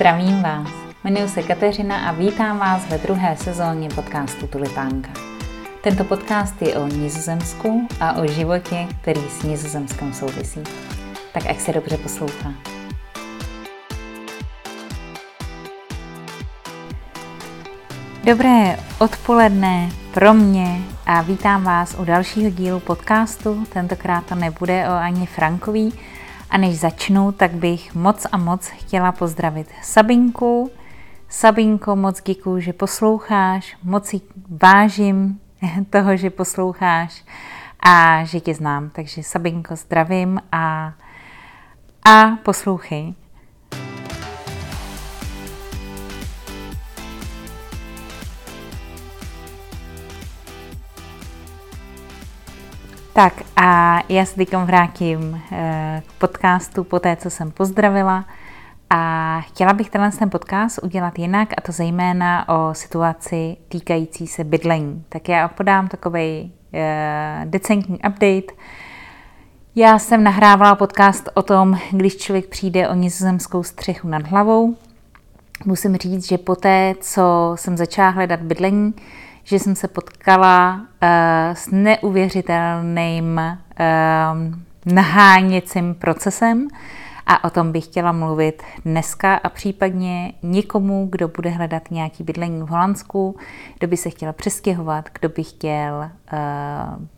Zdravím vás. Jmenuji se Kateřina a vítám vás ve druhé sezóně podcastu Tulipánka. Tento podcast je o Nizozemsku a o životě, který s Nizozemskem souvisí. Tak ať se dobře poslouchá. Dobré odpoledne pro mě a vítám vás u dalšího dílu podcastu. Tentokrát to nebude o Ani Frankový, a než začnu, tak bych moc a moc chtěla pozdravit Sabinku. Sabinko, moc děkuji, že posloucháš, moc si vážím toho, že posloucháš a že tě znám. Takže Sabinko, zdravím a, a poslouchej. Tak a já se teď vrátím eh, k podcastu po té, co jsem pozdravila. A chtěla bych tenhle ten podcast udělat jinak, a to zejména o situaci týkající se bydlení. Tak já podám takový eh, decentní update. Já jsem nahrávala podcast o tom, když člověk přijde o nizozemskou střechu nad hlavou. Musím říct, že po té, co jsem začala hledat bydlení, že jsem se potkala uh, s neuvěřitelným uh, naháněcím procesem a o tom bych chtěla mluvit dneska a případně někomu, kdo bude hledat nějaký bydlení v Holandsku, kdo by se chtěl přestěhovat, kdo by chtěl uh,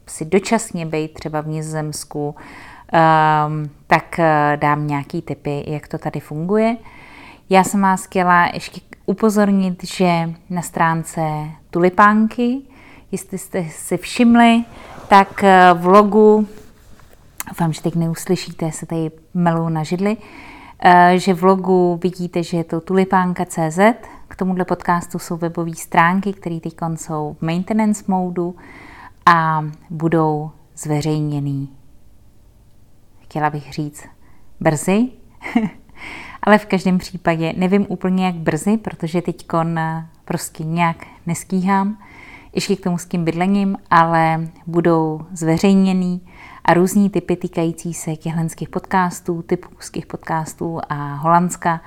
si dočasně být třeba v Nizozemsku, um, tak uh, dám nějaký typy, jak to tady funguje. Já jsem vás chtěla ještě upozornit, že na stránce Tulipánky, jestli jste si všimli, tak eh, v logu, doufám, že teď neuslyšíte, se tady melou na židli, eh, že v logu vidíte, že je to tulipánka.cz. K tomuhle podcastu jsou webové stránky, které teď jsou v maintenance modu a budou zveřejněný. Chtěla bych říct brzy, ale v každém případě nevím úplně jak brzy, protože teď prostě nějak neskýhám, ještě k tomu s tím bydlením, ale budou zveřejněný a různý typy týkající se těchto podcastů, typských podcastů a Holandska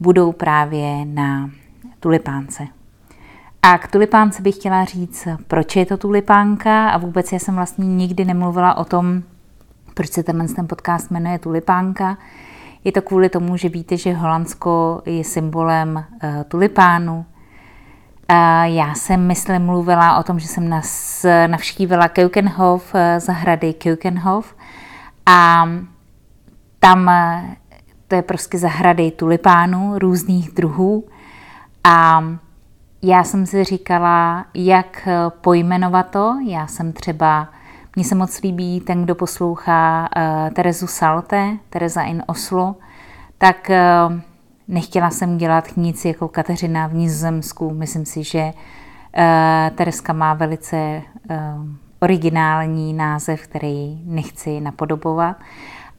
budou právě na tulipánce. A k tulipánce bych chtěla říct, proč je to tulipánka a vůbec já jsem vlastně nikdy nemluvila o tom, proč se tenhle ten podcast jmenuje tulipánka. Je to kvůli tomu, že víte, že Holandsko je symbolem uh, tulipánu. Já jsem, myslím, mluvila o tom, že jsem nas, navštívila Keukenhof, uh, zahrady Keukenhof a tam uh, to je prostě zahrady tulipánů různých druhů a já jsem si říkala, jak pojmenovat to. Já jsem třeba mně se moc líbí ten, kdo poslouchá uh, Terezu Salte, Tereza in Oslo, tak uh, nechtěla jsem dělat nic jako Kateřina v Nizozemsku. Myslím si, že uh, Tereska má velice uh, originální název, který nechci napodobovat.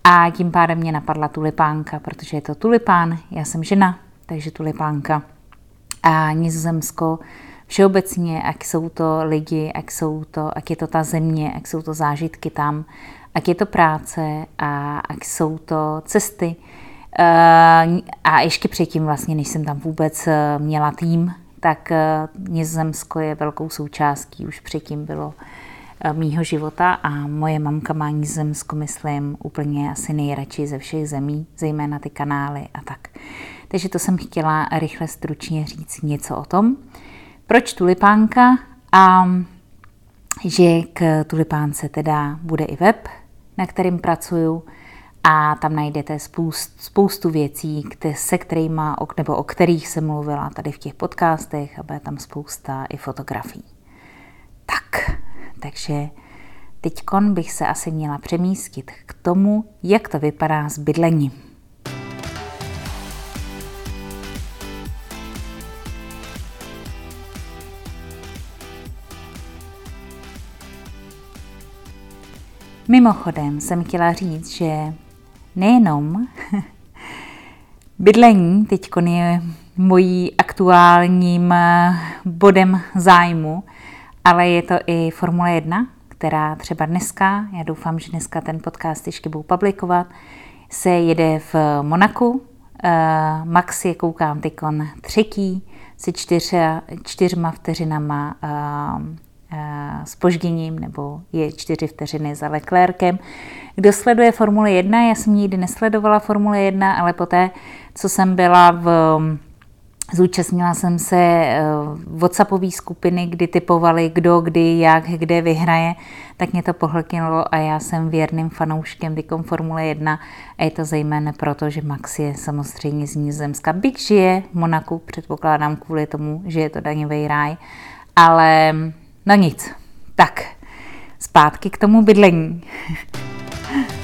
A tím pádem mě napadla tulipánka, protože je to tulipán, já jsem žena, takže tulipánka. A Nizozemsko všeobecně, ať jsou to lidi, ať, jsou to, ať je to ta země, ať jsou to zážitky tam, ať je to práce a ať jsou to cesty. Eh, a ještě předtím, vlastně, než jsem tam vůbec eh, měla tým, tak eh, Nizozemsko je velkou součástí, už předtím bylo mýho života a moje mamka má Nizozemsko, myslím, úplně asi nejradši ze všech zemí, zejména ty kanály a tak. Takže to jsem chtěla rychle stručně říct něco o tom. Proč tulipánka? A že k tulipánce teda bude i web, na kterým pracuju a tam najdete spoustu, spoustu věcí, se kterými, nebo o kterých jsem mluvila tady v těch podcastech a bude tam spousta i fotografií. Tak, takže teď bych se asi měla přemístit k tomu, jak to vypadá s bydlením. Mimochodem jsem chtěla říct, že nejenom. Bydlení teď je mojí aktuálním eh, bodem zájmu, ale je to i Formule 1, která třeba dneska, já doufám, že dneska ten podcast ještě budu publikovat, se jede v Monaku. Uh, Max je koukám tykon třetí se čtyř, čtyřma vteřinama spožděním, nebo je čtyři vteřiny za Leclerkem. Kdo sleduje Formule 1, já jsem nikdy nesledovala Formule 1, ale poté, co jsem byla v Zúčastnila jsem se eh, WhatsAppové skupiny, kdy typovali, kdo, kdy, jak, kde vyhraje, tak mě to pohlkilo a já jsem věrným fanouškem Dykom Formule 1 a je to zejména proto, že Max je samozřejmě z Nizozemska. Byť žije v Monaku, předpokládám kvůli tomu, že je to daňový ráj, ale no nic. Tak, zpátky k tomu bydlení.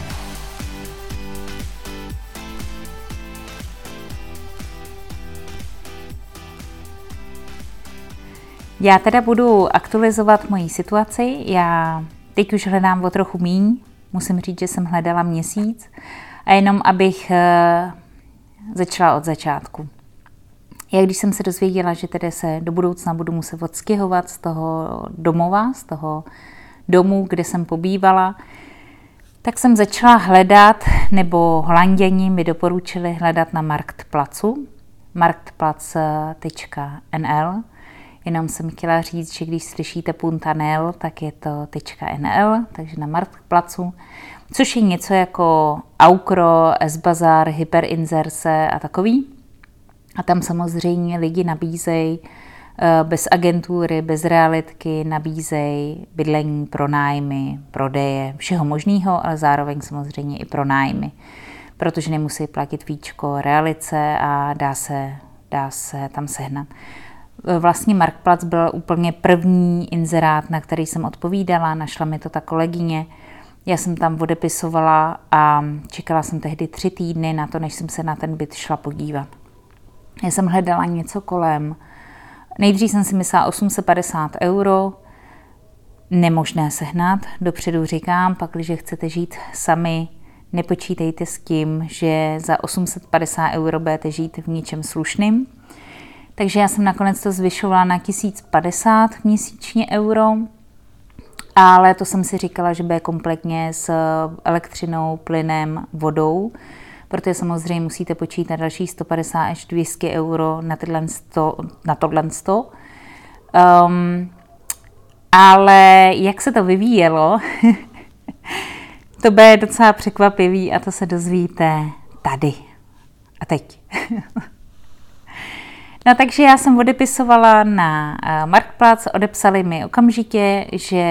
Já teda budu aktualizovat moji situaci. Já teď už hledám o trochu míň. Musím říct, že jsem hledala měsíc. A jenom abych eh, začala od začátku. Já když jsem se dozvěděla, že tedy se do budoucna budu muset odstěhovat z toho domova, z toho domu, kde jsem pobývala, tak jsem začala hledat, nebo holanděni mi doporučili hledat na Marktplacu, marktplac.nl, Jenom jsem chtěla říct, že když slyšíte .nl, tak je to .nl, takže na Marktplacu, což je něco jako Aukro, S-Bazar, Hyperinzerce a takový. A tam samozřejmě lidi nabízejí eh, bez agentury, bez realitky, nabízejí bydlení, pronájmy, prodeje, všeho možného, ale zároveň samozřejmě i pronájmy, protože nemusí platit víčko realice a dá se, dá se tam sehnat. Vlastně Marktplatz byl úplně první inzerát, na který jsem odpovídala, našla mi to ta kolegyně. Já jsem tam odepisovala a čekala jsem tehdy tři týdny na to, než jsem se na ten byt šla podívat. Já jsem hledala něco kolem. Nejdřív jsem si myslela 850 euro, nemožné sehnat. Dopředu říkám, pak, když chcete žít sami, nepočítejte s tím, že za 850 euro budete žít v něčem slušným. Takže já jsem nakonec to zvyšovala na 1050 měsíčně euro, ale to jsem si říkala, že bude kompletně s elektřinou, plynem, vodou, protože samozřejmě musíte počítat další 150 až 200 euro na, tohle 100, na tohle 100. Um, ale jak se to vyvíjelo, to bude docela překvapivý a to se dozvíte tady a teď. No takže já jsem odepisovala na eh, Marktplatz, odepsali mi okamžitě, že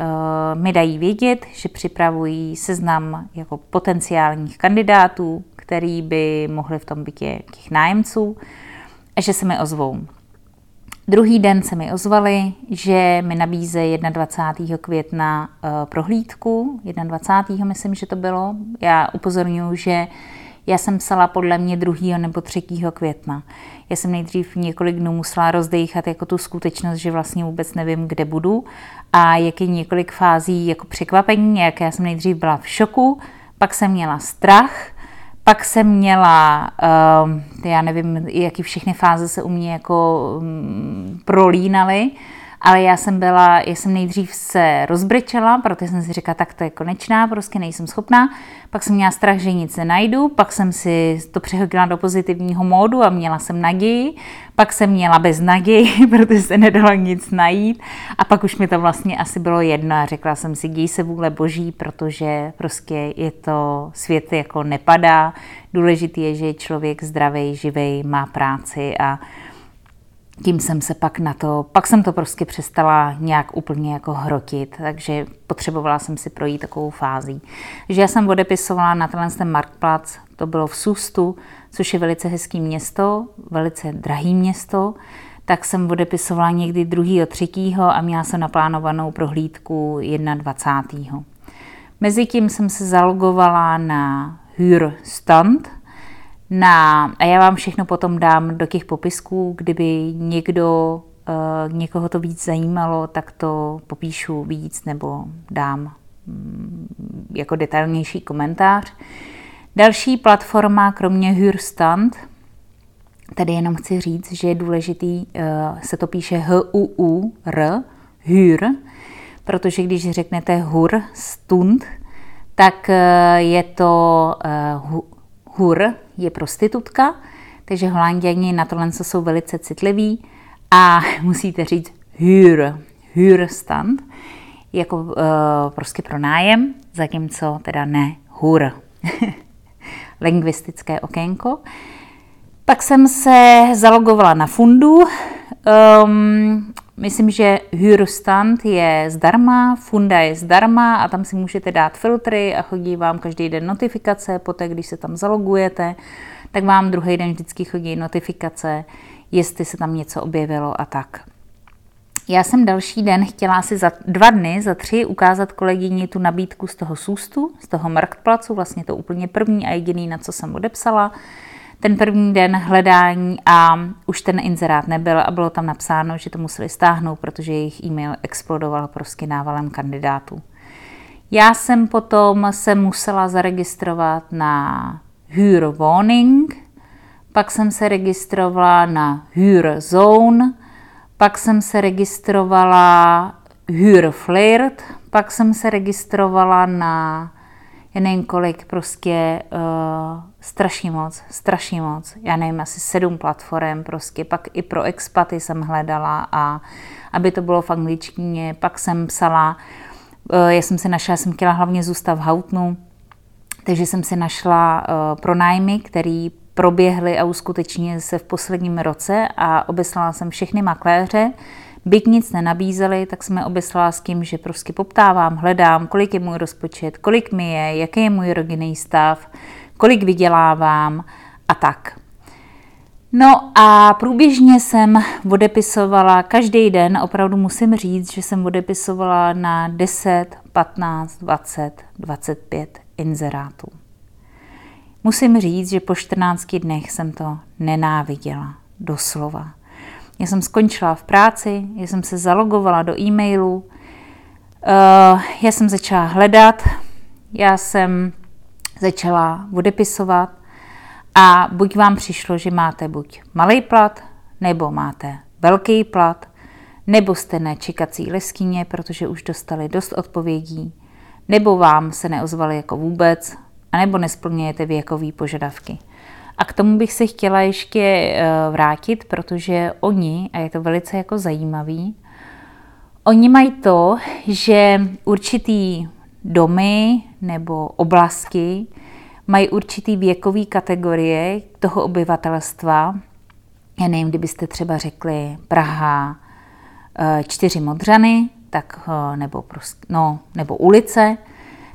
uh, mi dají vědět, že připravují seznam jako potenciálních kandidátů, který by mohli v tom bytě těch nájemců a že se mi ozvou. Druhý den se mi ozvali, že mi nabízejí 21. května uh, prohlídku, 21. myslím, že to bylo. Já upozorňuji, že já jsem psala podle mě 2. nebo 3. května. Já jsem nejdřív několik dnů musela rozdejchat jako tu skutečnost, že vlastně vůbec nevím, kde budu a jak je několik fází jako překvapení, jak já jsem nejdřív byla v šoku, pak jsem měla strach, pak jsem měla, uh, já nevím, jaký všechny fáze se u mě jako um, prolínaly, ale já jsem byla, já jsem nejdřív se rozbrečela, protože jsem si říkala, tak to je konečná, prostě nejsem schopná. Pak jsem měla strach, že nic nenajdu, pak jsem si to přehodila do pozitivního módu a měla jsem naději, pak jsem měla bez naději, protože se nedala nic najít. A pak už mi to vlastně asi bylo jedno a řekla jsem si, děj se vůle boží, protože prostě je to, svět jako nepadá, důležitý je, že je člověk zdravý, živý, má práci a tím jsem se pak na to, pak jsem to prostě přestala nějak úplně jako hrotit, takže potřebovala jsem si projít takovou fází. Že já jsem odepisovala na tenhle ten Marktplatz, to bylo v Sustu, což je velice hezký město, velice drahý město, tak jsem odepisovala někdy 2. 3. a měla jsem naplánovanou prohlídku 21. Mezitím jsem se zalogovala na Hürstand, na, a já vám všechno potom dám do těch popisků, kdyby někdo, uh, někoho to víc zajímalo, tak to popíšu víc nebo dám um, jako detailnější komentář. Další platforma, kromě Hürstand, tady jenom chci říct, že je důležitý, uh, se to píše H-U-U-R, Hür, protože když řeknete Hur, stund, tak uh, je to uh, Hur, je prostitutka, takže holanděni na tohle jsou velice citliví a musíte říct hür, hürstand, jako uh, prostě pro nájem, zatímco teda ne hur. Lingvistické okénko. Pak jsem se zalogovala na fundu. Um, myslím, že Hürstand je zdarma, funda je zdarma a tam si můžete dát filtry a chodí vám každý den notifikace. Poté, když se tam zalogujete, tak vám druhý den vždycky chodí notifikace, jestli se tam něco objevilo a tak. Já jsem další den chtěla asi za dva dny, za tři ukázat kolegyni tu nabídku z toho SUSTu, z toho Marktplacu, vlastně to úplně první a jediný, na co jsem odepsala. Ten první den hledání a už ten inzerát nebyl a bylo tam napsáno, že to museli stáhnout, protože jejich e-mail explodoval prostě návalem kandidátů. Já jsem potom se musela zaregistrovat na Hürwoning, pak jsem se registrovala na Hürzone, pak jsem se registrovala Hürflirt, pak jsem se registrovala na, já nevím kolik, prostě uh, strašně moc, strašně moc. Já nevím, asi sedm platform prostě, pak i pro expaty jsem hledala a aby to bylo v angličtině, pak jsem psala, uh, já jsem si našla, jsem chtěla hlavně zůstat v Houtnu, takže jsem si našla uh, pronájmy, který proběhly a uskutečnily se v posledním roce a obeslala jsem všechny makléře. Byť nic nenabízeli, tak jsme obeslala s tím, že prostě poptávám, hledám, kolik je můj rozpočet, kolik mi je, jaký je můj rodinný stav, kolik vydělávám a tak. No a průběžně jsem odepisovala každý den, opravdu musím říct, že jsem odepisovala na 10, 15, 20, 25 inzerátů. Musím říct, že po 14 dnech jsem to nenáviděla, doslova. Já jsem skončila v práci, já jsem se zalogovala do e-mailu, uh, já jsem začala hledat, já jsem začala odepisovat a buď vám přišlo, že máte buď malý plat, nebo máte velký plat, nebo jste nečekací leskyně, protože už dostali dost odpovědí, nebo vám se neozvali jako vůbec, anebo nesplňujete věkové požadavky. A k tomu bych se chtěla ještě eh, vrátit, protože oni, a je to velice jako zajímavý, oni mají to, že určitý domy nebo oblasti mají určitý věkový kategorie toho obyvatelstva. Já nevím, kdybyste třeba řekli Praha, eh, čtyři Modřany, tak, eh, nebo, prostě, no, nebo ulice,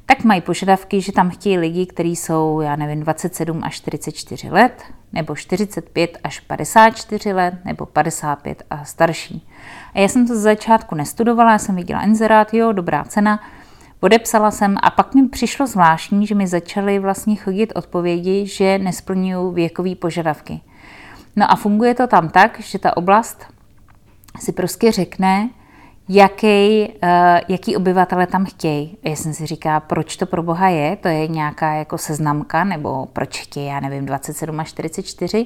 tak mají požadavky, že tam chtějí lidi, kteří jsou, já nevím, 27 až 44 let, nebo 45 až 54 let, nebo 55 a starší. A já jsem to z začátku nestudovala, já jsem viděla inzerát, jo, dobrá cena, Podepsala jsem a pak mi přišlo zvláštní, že mi začaly vlastně chodit odpovědi, že nesplňují věkové požadavky. No a funguje to tam tak, že ta oblast si prostě řekne, jaký, uh, jaký obyvatele tam chtějí. Já jsem si říká, proč to pro boha je, to je nějaká jako seznamka, nebo proč chtějí, já nevím, 27 až 44,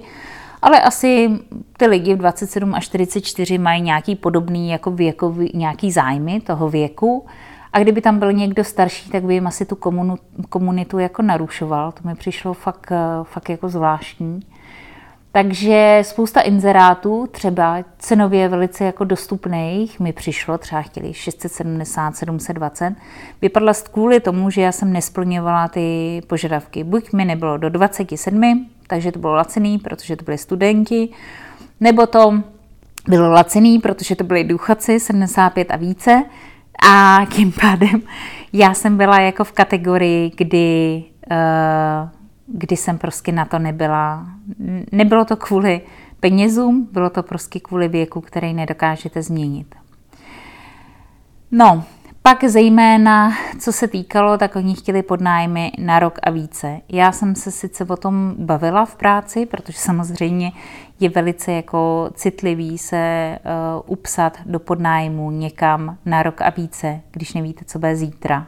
ale asi ty lidi v 27 až 44 mají nějaký podobný jako věkový, nějaký zájmy toho věku a kdyby tam byl někdo starší, tak by jim asi tu komunu, komunitu jako narušoval. To mi přišlo fakt, eh, fakt jako zvláštní. Takže spousta inzerátů, třeba cenově velice jako dostupných, mi přišlo, třeba chtěli 670, 720, vypadla kvůli tomu, že já jsem nesplňovala ty požadavky. Buď mi nebylo do 27, takže to bylo lacený, protože to byli studenti, nebo to bylo lacený, protože to byli důchodci 75 a více. A tím pádem já jsem byla jako v kategorii, kdy uh, kdy jsem prostě na to nebyla. Nebylo to kvůli penězům, bylo to prostě kvůli věku, který nedokážete změnit. No, pak zejména, co se týkalo, tak oni chtěli podnájmy na rok a více. Já jsem se sice o tom bavila v práci, protože samozřejmě je velice jako citlivý se uh, upsat do podnájmu někam na rok a více, když nevíte, co bude zítra.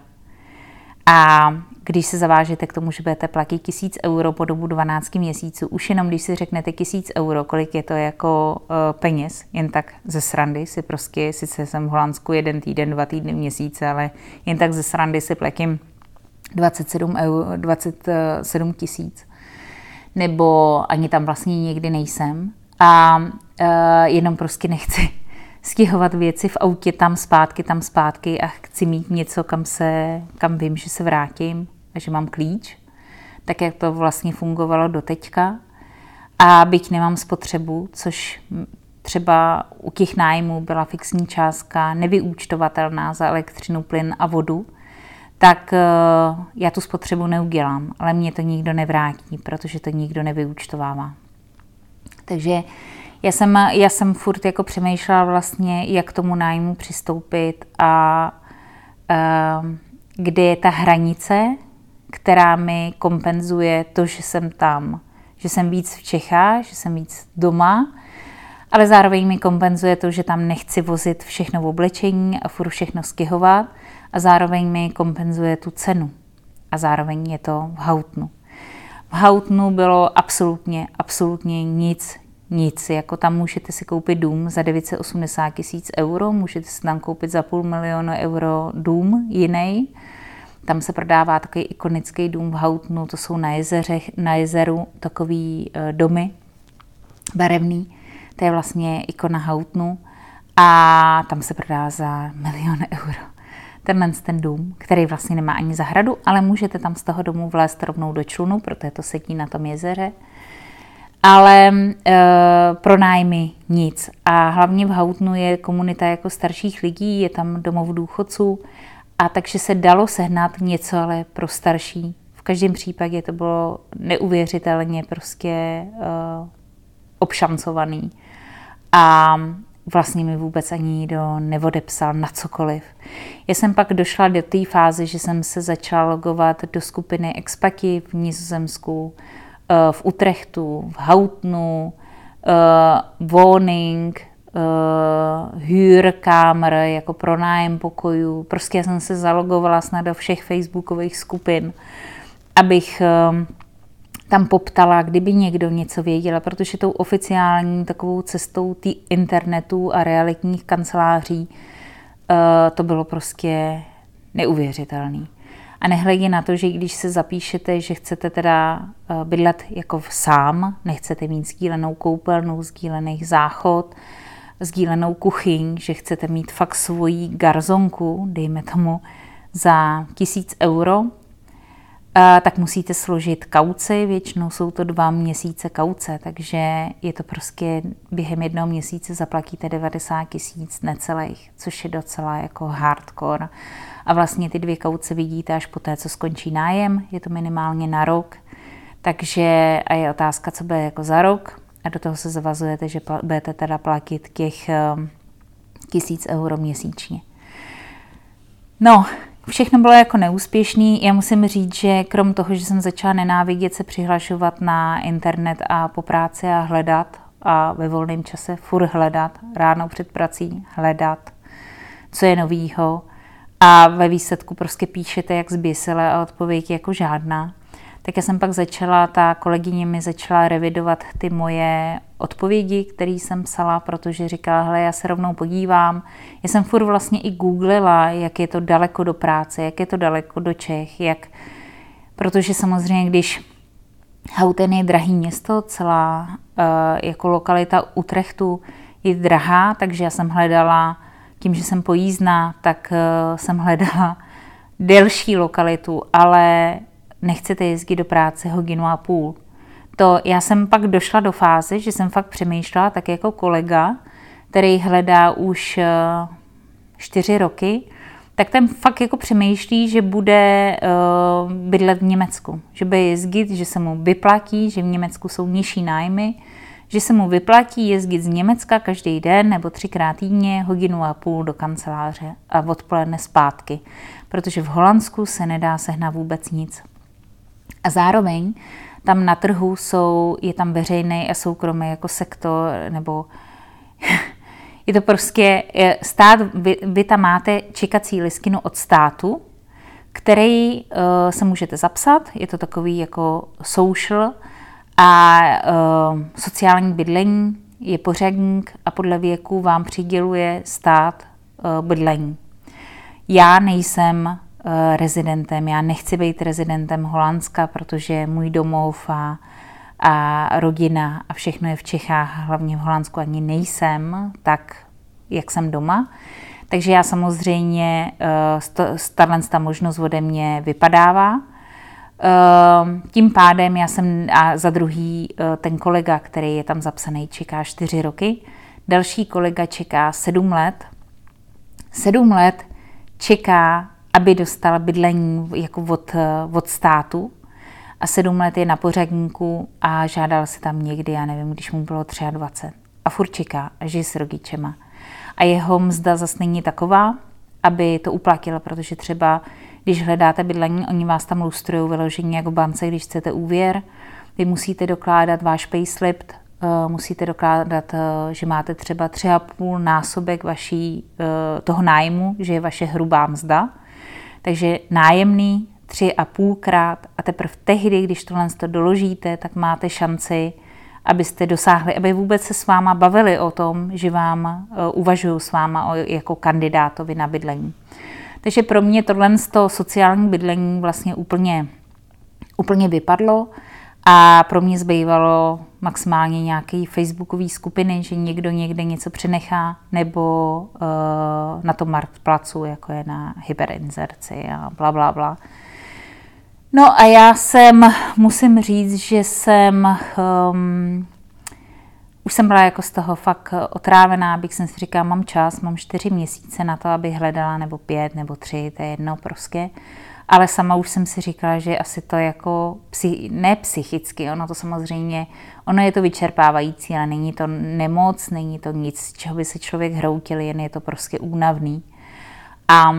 A když se zavážete k tomu, že budete platit tisíc euro po dobu 12 měsíců, už jenom když si řeknete tisíc euro, kolik je to jako uh, peněz, jen tak ze srandy si prostě, sice jsem v Holandsku jeden týden, dva týdny, měsíce, ale jen tak ze srandy si platím 27, euro, 27 tisíc. nebo ani tam vlastně nikdy nejsem a uh, jenom prostě nechci stěhovat věci v autě tam zpátky, tam zpátky a chci mít něco, kam, se, kam vím, že se vrátím a že mám klíč, tak jak to vlastně fungovalo do teďka. A byť nemám spotřebu, což třeba u těch nájmů byla fixní částka nevyúčtovatelná za elektřinu, plyn a vodu, tak eh, já tu spotřebu neudělám, ale mě to nikdo nevrátí, protože to nikdo nevyúčtovává. Takže já jsem, já jsem furt jako přemýšlela vlastně, jak k tomu nájmu přistoupit a uh, kde je ta hranice, která mi kompenzuje to, že jsem tam, že jsem víc v Čechách, že jsem víc doma, ale zároveň mi kompenzuje to, že tam nechci vozit všechno v oblečení a furt všechno skihovat a zároveň mi kompenzuje tu cenu. A zároveň je to v Hautnu. V Hautnu bylo absolutně, absolutně nic, nic. Jako tam můžete si koupit dům za 980 tisíc euro, můžete si tam koupit za půl milionu euro dům jiný. Tam se prodává takový ikonický dům v Hautnu, to jsou na, jezeře, na jezeru takový uh, domy barevný. To je vlastně ikona Hautnu a tam se prodá za milion euro. Tenhle ten dům, který vlastně nemá ani zahradu, ale můžete tam z toho domu vlézt rovnou do člunu, protože to sedí na tom jezeře ale e, pro nájmy nic. A hlavně v Hautnu je komunita jako starších lidí, je tam domov důchodců, a takže se dalo sehnat něco, ale pro starší. V každém případě to bylo neuvěřitelně prostě e, obšancovaný. A vlastně mi vůbec ani nikdo neodepsal na cokoliv. Já jsem pak došla do té fáze, že jsem se začala logovat do skupiny Expati v Nizozemsku, Eh, v Utrechtu, v Houtnu, eh, Woning, uh, hýrkámr, jako pronájem pokojů. Prostě jsem se zalogovala snad do všech facebookových skupin, abych uh, tam poptala, kdyby někdo něco věděl, protože tou oficiální takovou cestou tý internetu a realitních kanceláří uh, to bylo prostě neuvěřitelné. A nehledě na to, že když se zapíšete, že chcete teda eh, bydlet jako sám, nechcete mít sdílenou koupelnu, sdílený záchod, sdílenou kuchyň, že chcete mít fakt svoji garzonku, dejme tomu, za tisíc euro, eh, tak musíte složit kauci, většinou jsou to dva měsíce kauce, takže je to prostě během jednoho měsíce zaplatíte 90 tisíc necelých, což je docela jako hardcore a vlastně ty dvě kauce vidíte až po té, co skončí nájem, je to minimálně na rok, takže a je otázka, co bude jako za rok a do toho se zavazujete, že budete teda platit těch ehm, tisíc euro měsíčně. No, všechno bylo jako neúspěšný. Já musím říct, že krom toho, že jsem začala nenávidět se přihlašovat na internet a po práci a hledat a ve volném čase furt hledat, ráno před prací hledat, co je novýho, a ve výsledku prostě píšete jak zběsile a odpověď jako žádná. Tak já jsem pak začala, ta kolegyně mi začala revidovat ty moje odpovědi, které jsem psala, protože říkala, hele, já se rovnou podívám. Já jsem furt vlastně i googlila, jak je to daleko do práce, jak je to daleko do Čech, jak... Protože samozřejmě, když Houten je drahý město, celá uh, jako lokalita Utrechtu je drahá, takže já jsem hledala tím, že jsem pojízdná, tak uh, jsem hledala delší lokalitu, ale nechcete jezdit do práce hodinu a půl. To já jsem pak došla do fáze, že jsem fakt přemýšlela tak jako kolega, který hledá už uh, čtyři roky, tak ten fakt jako přemýšlí, že bude uh, bydlet v Německu, že bude jezdit, že se mu vyplatí, že v Německu jsou nižší nájmy, že se mu vyplatí jezdit z Německa každý den nebo třikrát týdně hodinu a půl do kanceláře a odpoledne zpátky, protože v Holandsku se nedá sehnat vůbec nic. A zároveň tam na trhu jsou, je tam veřejný a soukromý jako sektor, nebo je to prostě stát, vy, vy tam máte čekací listinu od státu, který uh, se můžete zapsat, je to takový jako social, a uh, sociální bydlení je pořadník a podle věku vám přiděluje stát uh, bydlení. Já nejsem uh, rezidentem, já nechci být rezidentem Holandska, protože můj domov a, a rodina a všechno je v Čechách, hlavně v Holandsku ani nejsem, tak jak jsem doma. Takže já samozřejmě, uh, tahle ta možnost ode mě vypadává. Uh, tím pádem já jsem, a za druhý uh, ten kolega, který je tam zapsaný, čeká čtyři roky, další kolega čeká sedm let. Sedm let čeká, aby dostal bydlení jako od, od státu, a sedm let je na pořadníku a žádal se tam někdy, já nevím, když mu bylo 23. A furt čeká a žije s rodičema. A jeho mzda zase není taková, aby to uplatila, protože třeba když hledáte bydlení, oni vás tam lustrují vyložení jako bance, když chcete úvěr, vy musíte dokládat váš payslip, eh, musíte dokládat, eh, že máte třeba tři a půl násobek vaší, eh, toho nájmu, že je vaše hrubá mzda. Takže nájemný tři a půlkrát a teprve tehdy, když tohle to doložíte, tak máte šanci, abyste dosáhli, aby vůbec se s váma bavili o tom, že vám uvažují s váma jako kandidátovi na bydlení. Takže pro mě tohle to sociální bydlení vlastně úplně, úplně vypadlo a pro mě zbývalo maximálně nějaký facebookový skupiny, že někdo někde něco přenechá, nebo uh, na tom marktplacu, jako je na hyperinzerci a bla, bla, bla. No a já jsem, musím říct, že jsem, um, už jsem byla jako z toho fakt otrávená, abych jsem si říkala, mám čas, mám čtyři měsíce na to, abych hledala, nebo pět, nebo tři, to je jedno prostě. Ale sama už jsem si říkala, že asi to jako, psy, ne psychicky, ono to samozřejmě, ono je to vyčerpávající, ale není to nemoc, není to nic, čeho by se člověk hroutil, jen je to prostě únavný. A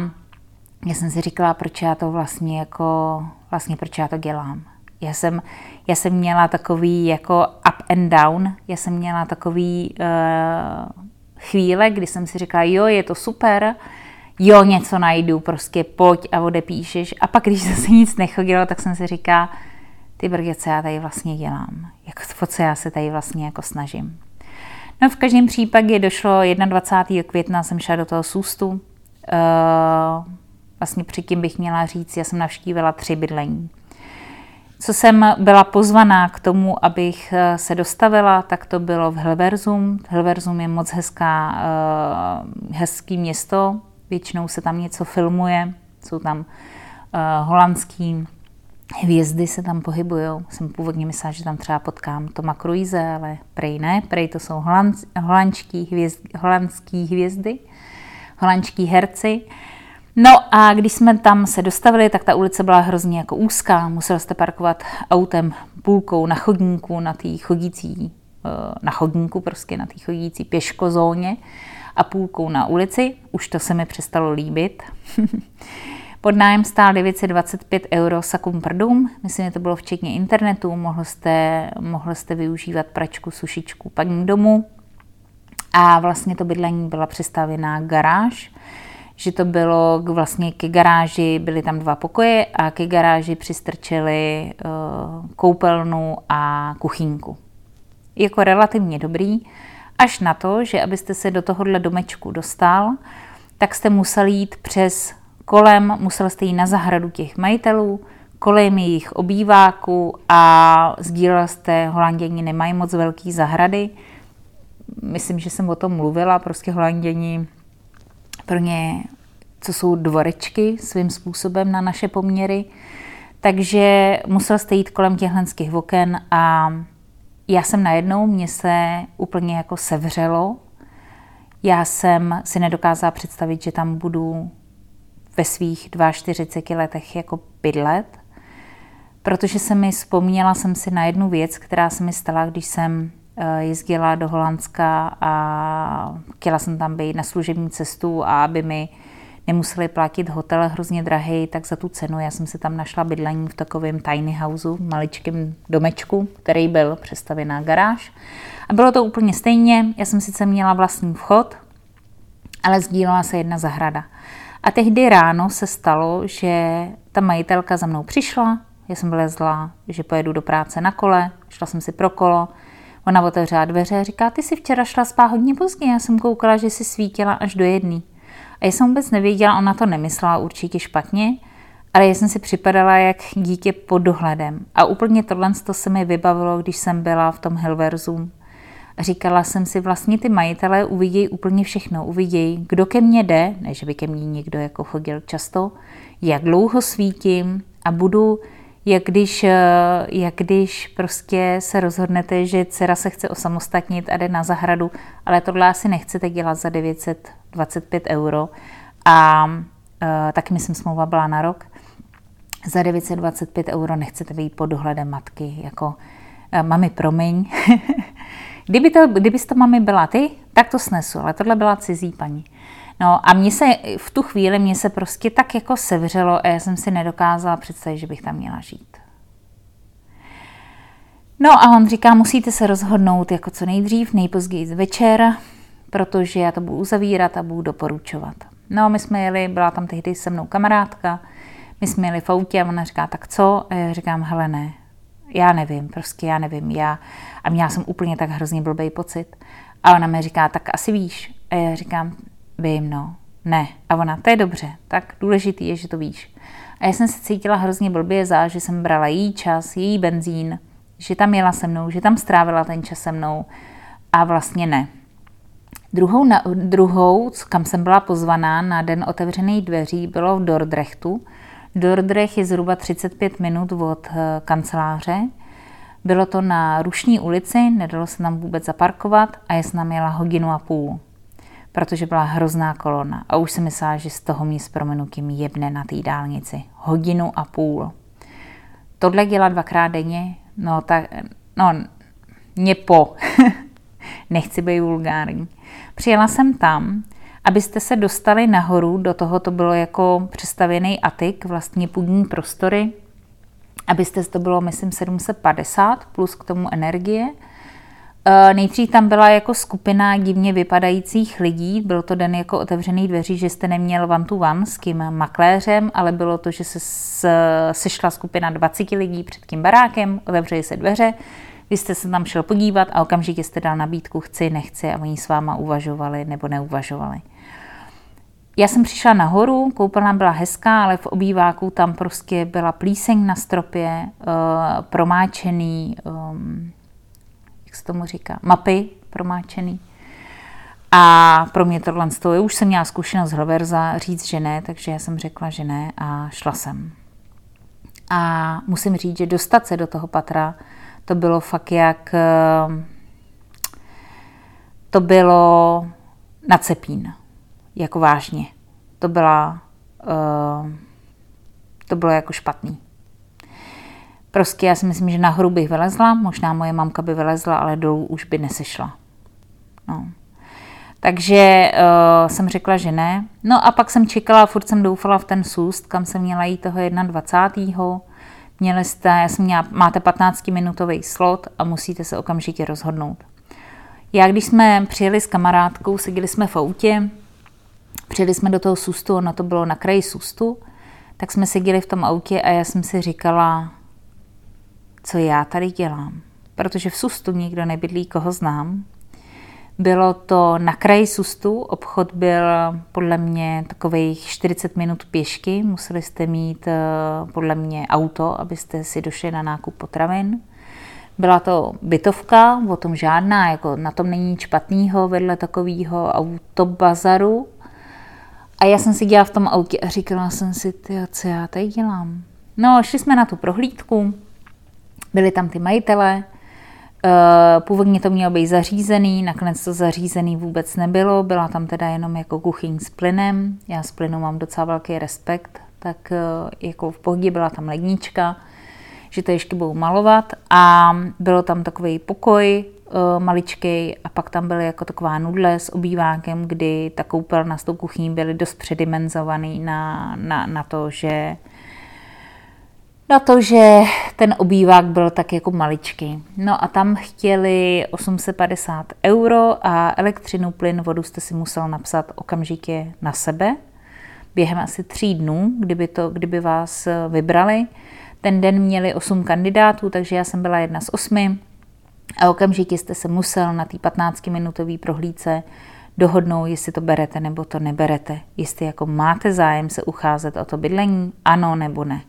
já jsem si říkala, proč já to vlastně jako, vlastně proč já to dělám. Já jsem, já jsem měla takový jako and down, já jsem měla takový uh, chvíle, kdy jsem si říkala, jo, je to super, jo, něco najdu, prostě pojď a odepíšeš. A pak, když zase nic nechodilo, tak jsem si říkala, ty brdě, co já tady vlastně dělám, jako, co já se tady vlastně jako snažím. No v každém případě došlo 21. května, jsem šla do toho sústu, uh, Vlastně předtím bych měla říct, já jsem navštívila tři bydlení. Co jsem byla pozvaná k tomu, abych eh, se dostavila, tak to bylo v Helverzum. Helverzum je moc hezká, eh, hezký město, většinou se tam něco filmuje, jsou tam eh, holandský hvězdy se tam pohybují. Jsem původně myslela, že tam třeba potkám Toma Cruise, ale prej ne, prej to jsou holandský, holandský hvězdy, holandský herci. No a když jsme tam se dostavili, tak ta ulice byla hrozně jako úzká. Musel jste parkovat autem půlkou na chodníku, na té chodící, eh, na chodníku prostě, na té chodící pěškozóně a půlkou na ulici. Už to se mi přestalo líbit. Pod nájem stál 925 euro sakum prdum, myslím, že to bylo včetně internetu, mohl jste, mohl jste využívat pračku, sušičku, paní domu a vlastně to bydlení byla přestavěná garáž, že to bylo k, vlastně ke garáži, byly tam dva pokoje a ke garáži přistrčili uh, koupelnu a kuchynku. Jako relativně dobrý, až na to, že abyste se do tohohle domečku dostal, tak jste musel jít přes kolem, musel jste jít na zahradu těch majitelů, kolem jejich obýváků a sdílel jste, holanděni nemají moc velký zahrady, myslím, že jsem o tom mluvila, prostě holanděni pro ně, co jsou dvorečky svým způsobem na naše poměry. Takže musel jste jít kolem těchto oken a já jsem najednou, mě se úplně jako sevřelo. Já jsem si nedokázala představit, že tam budu ve svých 42 letech jako bydlet, protože se mi vzpomněla jsem si na jednu věc, která se mi stala, když jsem jezdila do Holandska a chtěla jsem tam být na služební cestu a aby mi nemuseli platit hotel hrozně drahý, tak za tu cenu já jsem se tam našla bydlení v takovém tiny houseu, maličkém domečku, který byl přestavěn na garáž. A bylo to úplně stejně, já jsem sice měla vlastní vchod, ale sdílela se jedna zahrada. A tehdy ráno se stalo, že ta majitelka za mnou přišla, já jsem vylezla, že pojedu do práce na kole, šla jsem si pro kolo, Ona otevřela dveře a říká, ty si včera šla spát hodně pozdě, já jsem koukala, že si svítila až do jedný. A já jsem vůbec nevěděla, ona to nemyslela určitě špatně, ale já jsem si připadala jak dítě pod dohledem. A úplně tohle to se mi vybavilo, když jsem byla v tom Hilverzu. Říkala jsem si, vlastně ty majitelé uvidějí úplně všechno. Uvidějí, kdo ke mně jde, ne, že by ke mně někdo jako chodil často, jak dlouho svítím a budu, jak když, eh, jak když prostě se rozhodnete, že dcera se chce osamostatnit a jde na zahradu, ale tohle asi nechcete dělat za 925 euro. A uh, taky myslím, smlouva byla na rok. Za 925 euro nechcete být pod dohledem matky, jako uh, mami, promiň. Kdyby to, kdyby to mami byla ty, tak to snesu, ale tohle byla cizí paní. No a mně se v tu chvíli mě se prostě tak jako sevřelo a já jsem si nedokázala představit, že bych tam měla žít. No a on říká, musíte se rozhodnout jako co nejdřív, nejpozději večer, protože já to budu uzavírat a budu doporučovat. No my jsme jeli, byla tam tehdy se mnou kamarádka, my jsme jeli v autě a ona říká, tak co? A já říkám, hele ne, já nevím, prostě já nevím, já. A měla jsem úplně tak hrozně blbý pocit. A ona mi říká, tak asi víš. A já říkám, vím, no, ne. A ona, to je dobře, tak důležitý je, že to víš. A já jsem se cítila hrozně blbě za, že jsem brala její čas, její benzín, že tam jela se mnou, že tam strávila ten čas se mnou a vlastně ne. Druhou, na, druhou, kam jsem byla pozvaná na den otevřených dveří, bylo v Dordrechtu, Dordrecht je zhruba 35 minut od eh, kanceláře. Bylo to na Rušní ulici, nedalo se tam vůbec zaparkovat a já jsem tam jela hodinu a půl, protože byla hrozná kolona a už jsem myslela, že z toho mě s promenutím jebne na té dálnici. Hodinu a půl. Tohle dělat dvakrát denně, no tak, no, mě po. Nechci být vulgární. Přijela jsem tam, Abyste se dostali nahoru, do toho to bylo jako přestavěný atik, vlastně půdní prostory, abyste to bylo, myslím, 750 plus k tomu energie. E, nejdřív tam byla jako skupina divně vypadajících lidí, byl to den jako otevřený dveří, že jste neměl one to one s tím makléřem, ale bylo to, že se sešla skupina 20 lidí před tím barákem, otevřeli se dveře, vy jste se tam šel podívat a okamžitě jste dal nabídku chci, nechci a oni s váma uvažovali nebo neuvažovali. Já jsem přišla nahoru, koupelna byla hezká, ale v obýváku tam prostě byla plíseň na stropě, uh, promáčený, um, jak se tomu říká, mapy promáčený. A pro mě tohle je, už jsem měla zkušenost z Hloverza říct, že ne, takže já jsem řekla, že ne a šla jsem. A musím říct, že dostat se do toho patra, to bylo fakt jak... Eh, to bylo na cepín jako vážně. To byla, uh, to bylo jako špatný. Prostě já si myslím, že nahoru bych vylezla, možná moje mamka by vylezla, ale dolů už by nesešla. No. Takže uh, jsem řekla, že ne. No a pak jsem čekala, furt jsem doufala v ten sůst, kam jsem měla jít toho 21. Měli jste, já jsem měla, máte 15-minutový slot a musíte se okamžitě rozhodnout. Já, když jsme přijeli s kamarádkou, seděli jsme v autě, Přijeli jsme do toho sustu, ono to bylo na kraji sustu, tak jsme seděli v tom autě a já jsem si říkala, co já tady dělám. Protože v sustu nikdo nebydlí, koho znám. Bylo to na kraji sustu, obchod byl podle mě takových 40 minut pěšky, museli jste mít eh, podle mě auto, abyste si došli na nákup potravin. Byla to bytovka, o tom žádná, jako na tom není nic špatného vedle takového autobazaru, a já jsem si dělala v tom autě a říkala jsem si, ty, co já tady dělám. No, šli jsme na tu prohlídku, byli tam ty majitelé, eh, Původně to mělo být zařízený, nakonec to zařízený vůbec nebylo, byla tam teda jenom jako kuchyň s plynem. Já s plynu mám docela velký respekt, tak eh, jako v pohodě byla tam lednička, že to ještě budou malovat. A bylo tam takový pokoj, uh, maličký a pak tam byly jako taková nudle s obývákem, kdy ta koupelna s tou kuchyní byly dost předimenzovaný na, na, na to, že na to, že ten obývák byl tak jako maličký. No a tam chtěli 850 euro a elektřinu, plyn, vodu jste si musel napsat okamžitě na sebe. Během asi tří dnů, kdyby, to, kdyby vás vybrali. Ten den měli osm kandidátů, takže já jsem byla jedna z osmi. A okamžitě jste se musel na té 15-minutové prohlídce dohodnou, jestli to berete nebo to neberete. Jestli jako máte zájem se ucházet o to bydlení, ano nebo ne.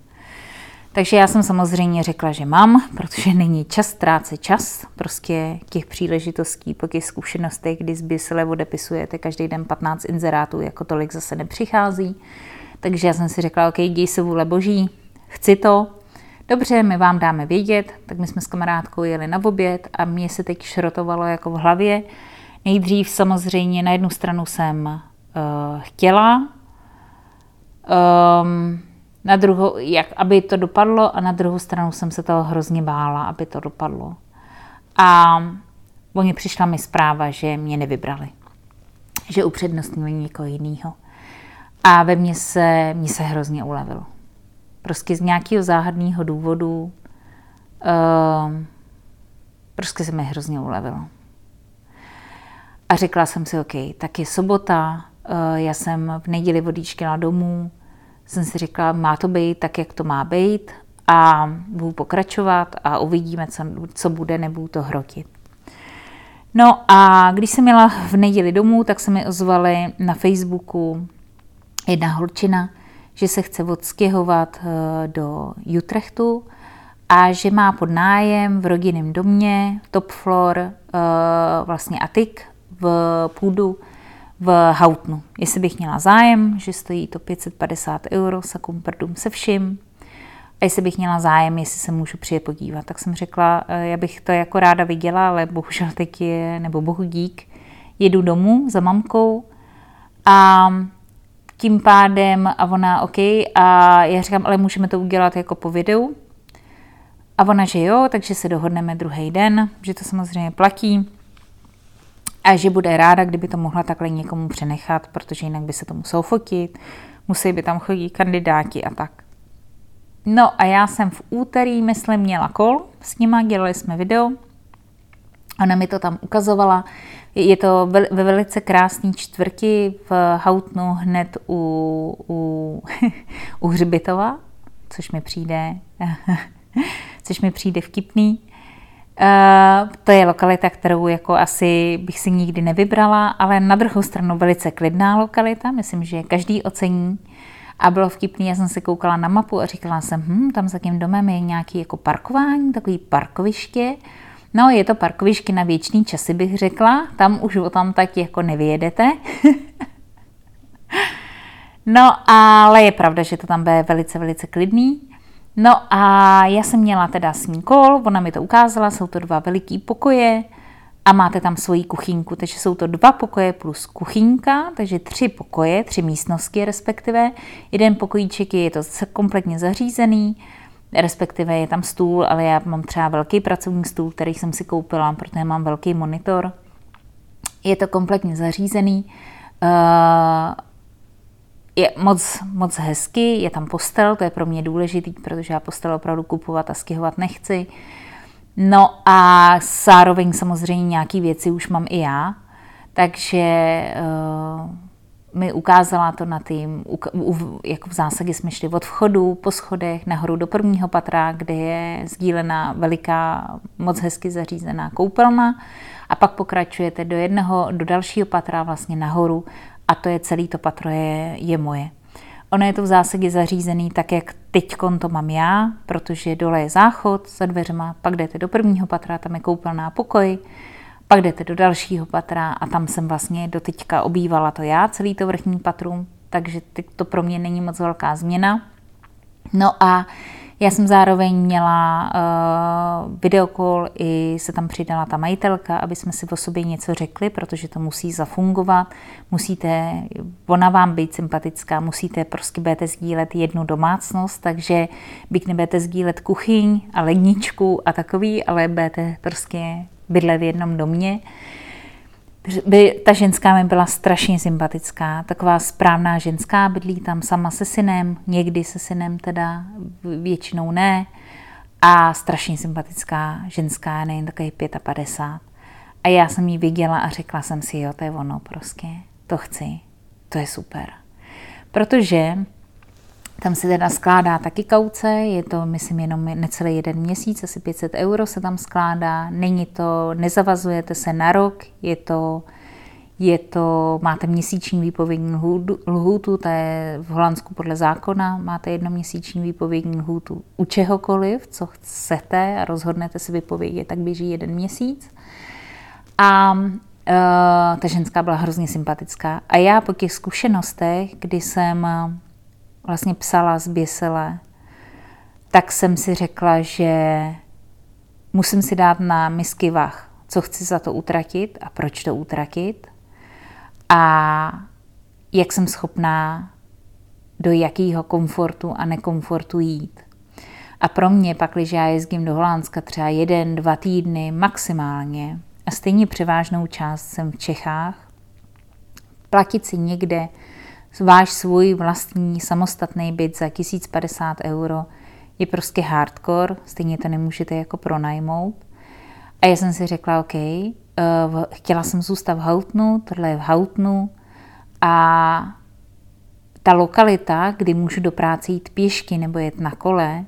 Takže já jsem samozřejmě řekla, že mám, protože není čas ztrácet čas. Prostě těch příležitostí po těch zkušenostech, kdy zbysele odepisujete každý den 15 inzerátů, jako tolik zase nepřichází. Takže já jsem si řekla, OK, děj se vůle boží, chci to, Dobře, my vám dáme vědět, tak my jsme s kamarádkou jeli na oběd a mě se teď šrotovalo jako v hlavě. Nejdřív samozřejmě na jednu stranu jsem uh, chtěla, um, na druhou, jak, aby to dopadlo a na druhou stranu jsem se toho hrozně bála, aby to dopadlo. A oni přišla mi zpráva, že mě nevybrali. Že upřednostnili někoho jiného. A ve mně se, mně se hrozně ulevilo. Prostě z nějakého záhadného důvodu uh, prostě se mi hrozně ulevilo. A řekla jsem si, OK, tak je sobota, uh, já jsem v neděli odjížděla domů, jsem si říkala, má to být tak, jak to má být a budu pokračovat a uvidíme, co, co bude, nebudu to hrotit. No a když jsem měla v neděli domů, tak se mi ozvali na Facebooku jedna holčina, že se chce odstěhovat eh, do Utrechtu a že má pod nájem v rodinném domě top floor eh, vlastně atik v půdu v Hautnu. Jestli bych měla zájem, že stojí to 550 euro sa kumprdum se vším, a jestli bych měla zájem, jestli se můžu přijet podívat. Tak jsem řekla, eh, já bych to jako ráda viděla, ale bohužel teď je, nebo bohu dík, jedu domů za mamkou a tím pádem a ona OK a já říkám, ale můžeme to udělat jako po videu. A ona, že jo, takže se dohodneme druhý den, že to samozřejmě platí a že bude ráda, kdyby to mohla takhle někomu přenechat, protože jinak by se to muselo fotit, musí by tam chodit kandidáti a tak. No a já jsem v úterý, myslím, měla kol s nima, dělali jsme video, ona mi to tam ukazovala, je to ve velice krásné čtvrti v Hautnu hned u, u, u Hřbitova, což mi přijde, což mi přijde vtipný. Uh, to je lokalita, kterou jako asi bych si nikdy nevybrala, ale na druhou stranu velice klidná lokalita, myslím, že každý ocení. A bylo vtipný, já jsem se koukala na mapu a říkala jsem, hm, tam za tím domem je nějaký jako parkování, takový parkoviště. No, je to parkoviště na věčný časy, bych řekla. Tam už o tam tak jako nevyjedete. no, ale je pravda, že to tam bude velice, velice klidný. No a já jsem měla teda s ní kol, ona mi to ukázala, jsou to dva veliký pokoje a máte tam svoji kuchynku, takže jsou to dva pokoje plus kuchynka, takže tři pokoje, tři místnosti respektive. Jeden pokojíček je, je to kompletně zařízený, respektive je tam stůl, ale já mám třeba velký pracovní stůl, který jsem si koupila, protože mám velký monitor. Je to kompletně zařízený. Uh, je moc, moc hezky, je tam postel, to je pro mě důležitý, protože já postel opravdu kupovat a stěhovat nechci. No a zároveň samozřejmě nějaké věci už mám i já, takže uh, mi ukázala to na tým, jako v zásadě jsme šli od vchodu po schodech nahoru do prvního patra, kde je sdílená veliká, moc hezky zařízená koupelna a pak pokračujete do jednoho, do dalšího patra vlastně nahoru a to je celý to patro je, je moje. Ono je to v zásadě zařízený tak, jak teď to mám já, protože dole je záchod za dveřma, pak jdete do prvního patra, tam je koupelná pokoj, pak jdete do dalšího patra a tam jsem vlastně do teďka obývala to já, celý to vrchní patrum, takže to pro mě není moc velká změna. No a já jsem zároveň měla uh, videokol, i se tam přidala ta majitelka, aby jsme si o sobě něco řekli, protože to musí zafungovat. Musíte, ona vám být sympatická, musíte prostě budete sdílet jednu domácnost, takže byť nebudete sdílet kuchyň a ledničku a takový, ale budete prostě bydlet v jednom domě. By, ta ženská mi byla strašně sympatická, taková správná ženská, bydlí tam sama se synem, někdy se synem teda, většinou ne, a strašně sympatická ženská, nejen takový 55. A já jsem ji viděla a řekla jsem si, jo, to je ono prostě, to chci, to je super. Protože tam se teda skládá taky kauce, je to, myslím, jenom necelý jeden měsíc, asi 500 euro se tam skládá. Není to, nezavazujete se na rok, je to Je to, máte měsíční výpovědní lhůtu, to je v Holandsku podle zákona, máte jednoměsíční výpovědní lhůtu u čehokoliv, co chcete a rozhodnete si vypovědět, tak běží jeden měsíc. A uh, ta ženská byla hrozně sympatická. A já po těch zkušenostech, kdy jsem vlastně psala z Běsele, tak jsem si řekla, že musím si dát na misky vach, co chci za to utratit a proč to utratit a jak jsem schopná do jakého komfortu a nekomfortu jít. A pro mě pak, když já jezdím do Holandska třeba jeden, dva týdny maximálně a stejně převážnou část jsem v Čechách, platit si někde váš svůj vlastní samostatný byt za 1050 euro je prostě hardcore, stejně to nemůžete jako pronajmout. A já jsem si řekla, OK, uh, chtěla jsem zůstat v Houtnu, tohle je v Houtnu a ta lokalita, kdy můžu do práce jít pěšky nebo jet na kole,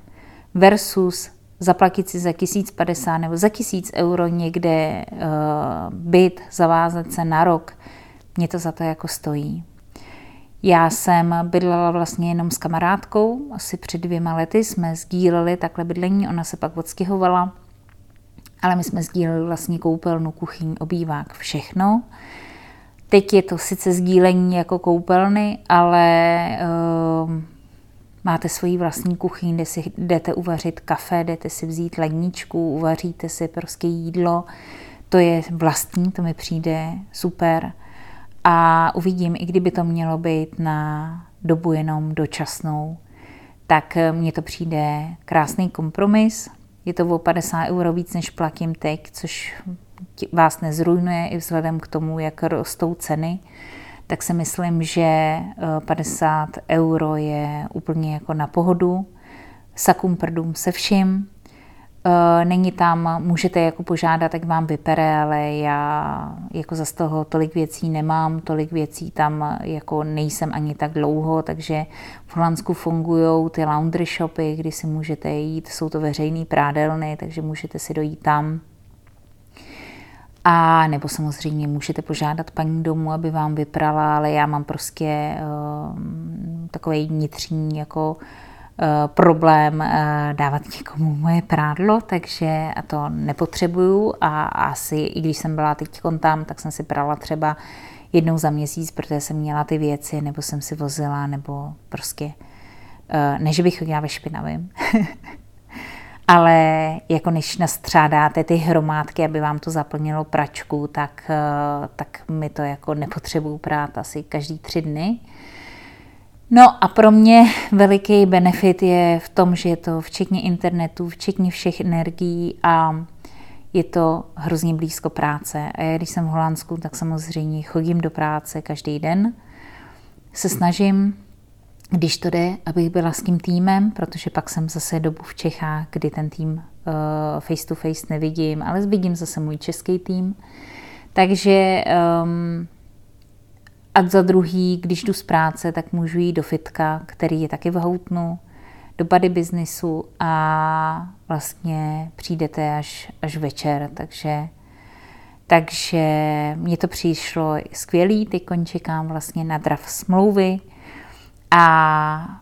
versus zaplatit si za 1050 nebo za 1000 euro někde uh, byt, zavázat se na rok, mě to za to jako stojí. Já jsem bydlela vlastně jenom s kamarádkou, asi před dvěma lety jsme sdíleli takhle bydlení, ona se pak odstěhovala ale my jsme sdíleli vlastně koupelnu, kuchyň, obývák, všechno. Teď je to sice sdílení jako koupelny, ale uh, máte svoji vlastní kuchyň, kde si jdete uvařit kafe, jdete si vzít ledničku, uvaříte si prostě jídlo. To je vlastní, to mi přijde super. A uvidím, i kdyby to mělo být na dobu jenom dočasnou, tak mně to přijde krásný kompromis, je to o 50 euro víc, než platím teď, což vás nezrujnuje i vzhledem k tomu, jak rostou ceny, tak si myslím, že 50 eh, euro je úplně jako na pohodu. Sakum prdům se vším. Eh, není tam, můžete jako požádat, jak vám vypere, ale já jako za toho tolik věcí nemám, tolik věcí tam jako nejsem ani tak dlouho, takže v Holandsku fungují ty laundry shopy, kdy si můžete jít, jsou to veřejné prádelny, takže můžete si dojít tam. A nebo samozřejmě můžete požádat paní domů, aby vám vyprala, ale já mám prostě uh, takový vnitřní jako uh, Eh, problém eh, dávat někomu moje prádlo, takže to nepotřebuju a asi i když jsem byla teď tam, tak jsem si prala třeba jednou za měsíc, protože jsem měla ty věci, nebo jsem si vozila, nebo prostě, eh, ne, že bych chodila ve špinavém, ale jako než nastřádáte ty hromádky, aby vám to zaplnilo pračku, tak, tak mi to jako nepotřebuju prát asi každý tři dny. No a pro mě veliký benefit je v tom, že je to včetně internetu, včetně všech energií a je to hrozně blízko práce. A já, když jsem v Holandsku, tak samozřejmě chodím do práce každý den. Se snažím, když to jde, abych byla s tím týmem, protože pak jsem zase dobu v Čechách, kdy ten tým uh, face to face nevidím, ale vidím zase můj český tým. Takže um, a za druhý, když jdu z práce, tak můžu jít do fitka, který je taky v Houtnu, do body biznisu a vlastně přijdete až, až večer, takže takže mně to přišlo skvělý, teď čekám vlastně na drav smlouvy a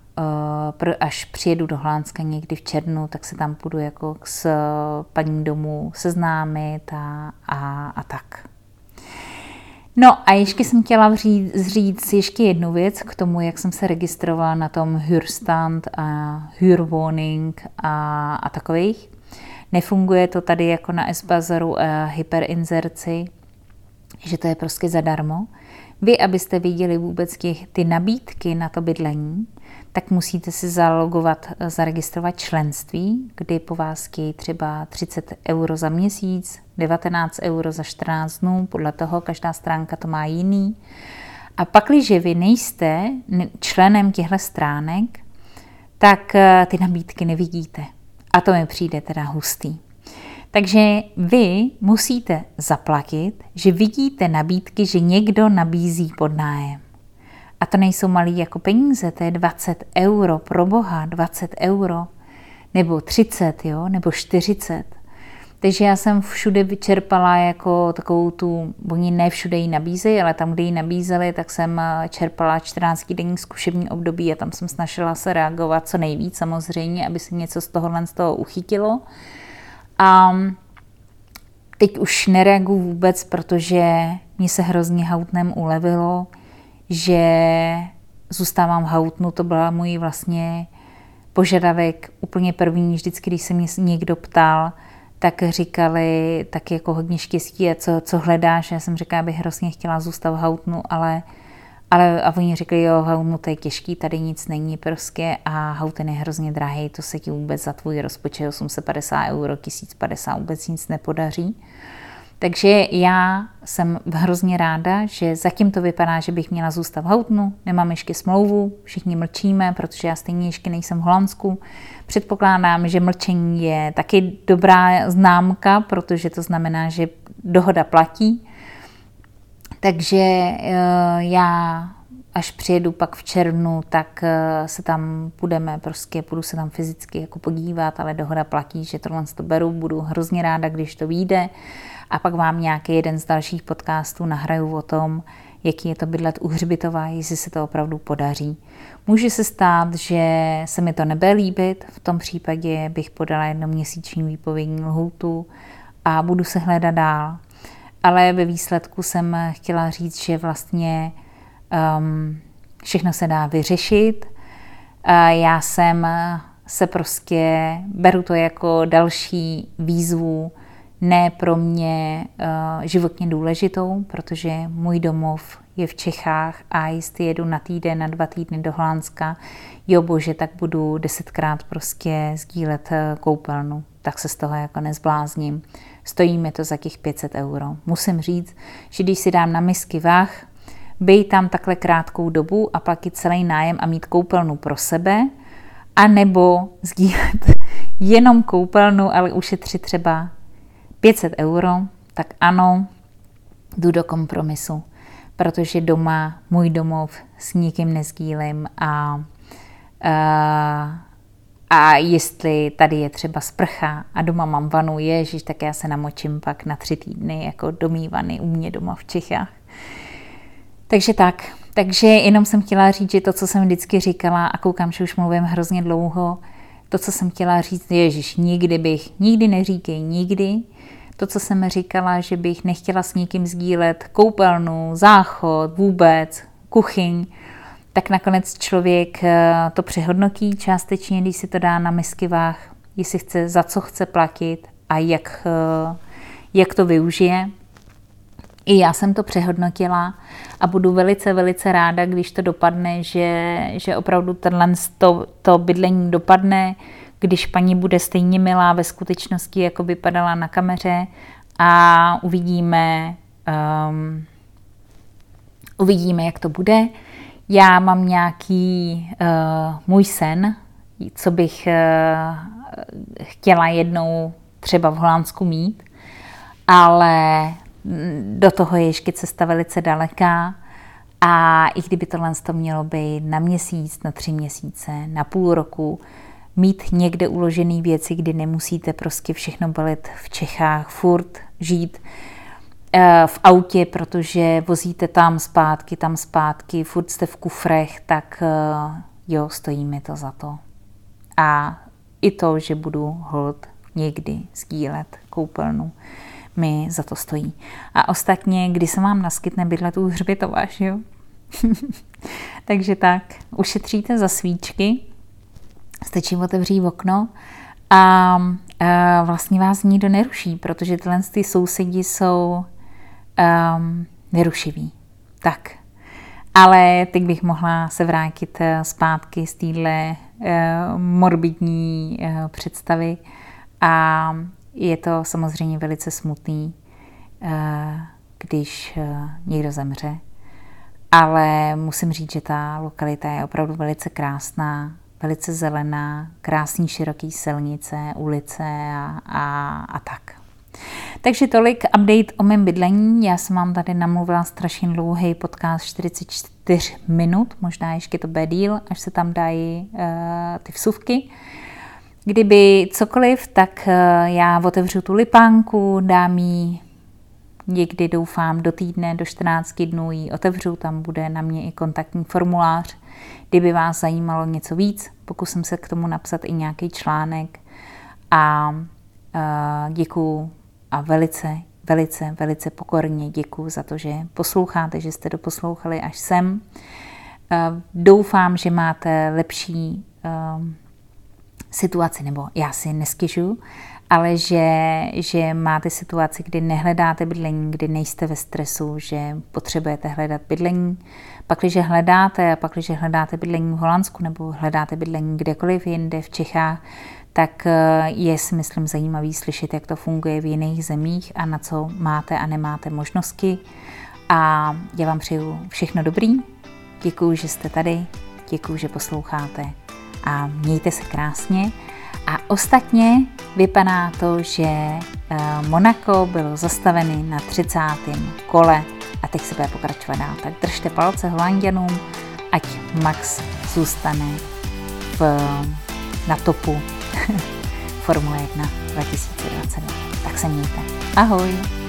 uh, až přijedu do Hlánska někdy v červnu, tak se tam půjdu jako s paním domů seznámit a, a, a tak. No a ještě jsem chtěla říct, říct ještě jednu věc k tomu, jak jsem se registrovala na tom Hürstand a Hürwoning a, a takových. Nefunguje to tady jako na S-Bazaru a hyperinzerci, že to je prostě zadarmo. Vy, abyste viděli vůbec ty nabídky na to bydlení, tak musíte si zalogovat, zaregistrovat členství, kdy po vás chtějí třeba 30 euro za měsíc, 19 euro za 14 dnů, podle toho každá stránka to má jiný. A pak, když vy nejste členem těchto stránek, tak eh, ty nabídky nevidíte. A to mi přijde teda hustý. Takže vy musíte zaplatit, že vidíte nabídky, že někdo nabízí podnájem. A to nejsou malý jako peníze, to je 20 euro, pro boha, 20 euro, nebo 30, jo, nebo 40. Takže já jsem všude vyčerpala jako takovou tu, oni ne všude ji nabízejí, ale tam, kde ji nabízeli, tak jsem eh, čerpala 14 denní zkušební období a tam jsem snažila se reagovat co nejvíc samozřejmě, aby se něco z tohohle z toho uchytilo. A teď už nereaguju vůbec, protože mě se hrozně hautnem ulevilo, že zůstávám hautnu, to byla můj vlastně požadavek úplně první, vždycky, když se mě někdo ptal, tak říkali tak jako hodně štěstí a co, co hledáš. Já jsem říkala, bych hrozně chtěla zůstat v Hautnu, ale, ale a oni řekli, jo, Hautnu to je těžký, tady nic není prostě a Hauten je hrozně drahý, to se ti vůbec za tvůj rozpočet 850 euro, 1050 vůbec nic nepodaří. Takže já jsem hrozně ráda, že zatím to vypadá, že bych měla zůstat v Houtnu, nemám ještě smlouvu, všichni mlčíme, protože já stejně ještě nejsem v Holandsku. Předpokládám, že mlčení je taky dobrá známka, protože to znamená, že dohoda platí. Takže eh, já až přijedu pak v červnu, tak eh, se tam budeme, prostě půjdu se tam fyzicky jako podívat, ale dohoda platí, že tohle to beru, budu hrozně ráda, když to vyjde a pak vám nějaký jeden z dalších podcastů nahraju o tom, jaký je to bydlet u hřbitova, jestli se to opravdu podaří. Může se stát, že se mi to nebude líbit, v tom případě bych podala jednoměsíční výpovědní lhůtu a budu se hledat dál. Ale ve výsledku jsem chtěla říct, že vlastně um, všechno se dá vyřešit. Já jsem se prostě, beru to jako další výzvu ne pro mě uh, životně důležitou, protože můj domov je v Čechách a jestli jedu na týden, na dva týdny do Holandska, jo bože, tak budu desetkrát prostě sdílet eh, koupelnu, tak se z toho jako nezblázním. Stojí mi to za těch 500 euro. Musím říct, že když si dám na misky vah, být tam takhle krátkou dobu a platit celý nájem a mít koupelnu pro sebe, a nebo sdílet jenom koupelnu, ale ušetřit třeba 500 euro, tak ano, jdu do kompromisu, protože doma, můj domov s nikým nezdílím a, a, a jestli tady je třeba sprcha a doma mám vanu, ježiš, tak já se namočím pak na tři týdny jako domývany u mě doma v Čechách. Takže tak, takže jenom jsem chtěla říct, že to, co jsem vždycky říkala, a koukám, že už mluvím hrozně dlouho, to, co jsem chtěla říct, ježiš, nikdy bych, nikdy neříkej nikdy, to, co jsem říkala, že bych nechtěla s někým sdílet koupelnu, záchod, vůbec, kuchyň, tak nakonec člověk eh, to přehodnotí částečně, když si to dá na miskivách, jestli chce, za co chce platit a jak, eh, jak to využije. I já jsem to přehodnotila a budu velice, velice ráda, když to dopadne, že, že opravdu tenhle to, to bydlení dopadne, když paní bude stejně milá ve skutečnosti, jako vypadala na kameře a uvidíme, um, uvidíme, jak to bude. Já mám nějaký uh, můj sen, co bych uh, chtěla jednou třeba v Holandsku mít, ale do toho je ještě cesta velice daleká. A i kdyby tohle to mělo být na měsíc, na tři měsíce, na půl roku, mít někde uložené věci, kdy nemusíte prostě všechno balit v Čechách, furt žít eh, v autě, protože vozíte tam zpátky, tam zpátky, furt jste v kufrech, tak eh, jo, stojí mi to za to. A i to, že budu hold někdy sdílet koupelnu, mi za to stojí. A ostatně, kdy se vám naskytne bydlet u hřbitova, jo? Takže tak, ušetříte za svíčky, stačí otevřít okno a, a vlastně vás nikdo neruší, protože tyhle ty sousedi jsou um, nerušiví. Tak. Ale teď bych mohla se vrátit eh, zpátky z téhle uh, morbidní uh, představy a je to samozřejmě velice smutný, uh, když uh, někdo zemře. Ale musím říct, že ta lokalita je opravdu velice krásná, velice zelená, krásný široký silnice, ulice a, a, a tak. Takže tolik update o mém bydlení. Já jsem vám tady namluvila strašně dlouhý podcast 44 minut, možná ještě to bude díl, až se tam dají uh, ty vsuvky. kdyby cokoliv, tak eh, já otevřu tu lipánku, dám jí někdy doufám do týdne, do 14 dnů ji otevřu, tam bude na mě i kontaktní formulář. Kdyby vás zajímalo něco víc, pokusím se k tomu napsat i nějaký článek a uh, děkuju a velice, velice, velice pokorně děkuju za to, že posloucháte, že jste doposlouchali až sem. Uh, doufám, že máte lepší uh, situaci, nebo já si neskyžu, ale že, že máte situaci, kdy nehledáte bydlení, kdy nejste ve stresu, že potřebujete hledat bydlení. Pak, když hledáte a pak, když hledáte bydlení v Holandsku nebo hledáte bydlení kdekoliv jinde v Čechách, tak eh, je si myslím zajímavý slyšet, jak to funguje v jiných zemích a na co máte a nemáte možnosti. A já vám přeju všechno dobrý. Děkuji, že jste tady, děkuji, že posloucháte a mějte se krásně. A ostatně vypadá to, že eh, Monako bylo zastavený na 30. kole a teď se bude pokračovat dál. Tak držte palce Holanděnům, ať Max zůstane v, na topu Formule 1 2022. Tak se mějte. Ahoj!